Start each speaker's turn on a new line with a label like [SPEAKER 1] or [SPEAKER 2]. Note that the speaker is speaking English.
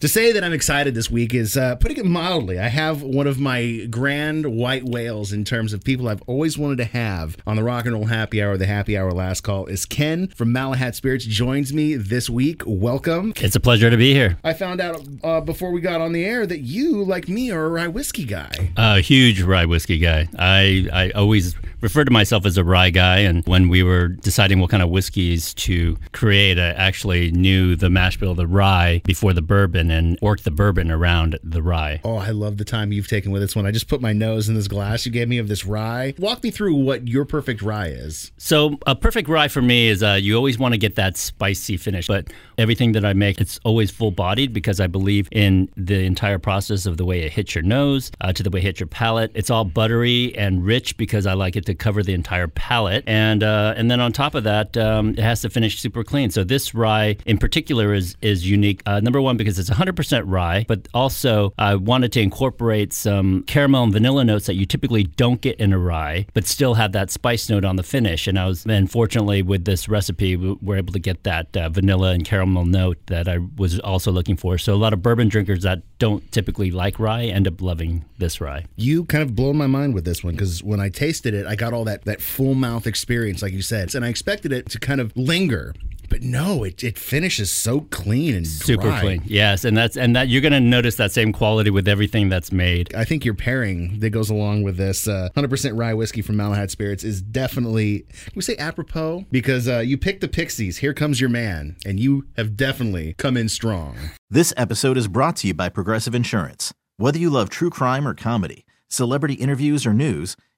[SPEAKER 1] To say that I'm excited this week is uh, putting it mildly. I have one of my grand white whales in terms of people I've always wanted to have on the Rock and Roll Happy Hour. The Happy Hour last call is Ken from Malahat Spirits joins me this week. Welcome.
[SPEAKER 2] It's a pleasure to be here.
[SPEAKER 1] I found out uh, before we got on the air that you, like me, are a rye whiskey guy.
[SPEAKER 2] A uh, huge rye whiskey guy. I I always refer to myself as a rye guy, and when we were deciding what kind of whiskeys to create, I actually knew the mash bill of the rye before the bourbon and worked the bourbon around the rye.
[SPEAKER 1] Oh, I love the time you've taken with this one. I just put my nose in this glass you gave me of this rye. Walk me through what your perfect rye is.
[SPEAKER 2] So, a perfect rye for me is uh, you always want to get that spicy finish, but everything that I make, it's always full bodied because I believe in the entire process of the way it hits your nose uh, to the way it hits your palate. It's all buttery and rich because I like it to cover the entire palate, and uh, and then on top of that, um, it has to finish super clean. So this rye in particular is is unique. Uh, number one because it's 100% rye, but also I wanted to incorporate some caramel and vanilla notes that you typically don't get in a rye, but still have that spice note on the finish. And I was, and fortunately with this recipe, we were able to get that uh, vanilla and caramel note that I was also looking for. So a lot of bourbon drinkers that don't typically like rye end up loving this rye.
[SPEAKER 1] You kind of blown my mind with this one because when I tasted it, I got all that that full mouth experience, like you said, and I expected it to kind of linger. But no, it, it finishes so clean and
[SPEAKER 2] super
[SPEAKER 1] dry.
[SPEAKER 2] clean. Yes, and that's and that you're going to notice that same quality with everything that's made.
[SPEAKER 1] I think your pairing that goes along with this uh, 100% rye whiskey from Malahat Spirits is definitely, we say apropos, because uh, you picked the Pixies, Here Comes Your Man, and you have definitely come in strong.
[SPEAKER 3] This episode is brought to you by Progressive Insurance. Whether you love true crime or comedy, celebrity interviews or news,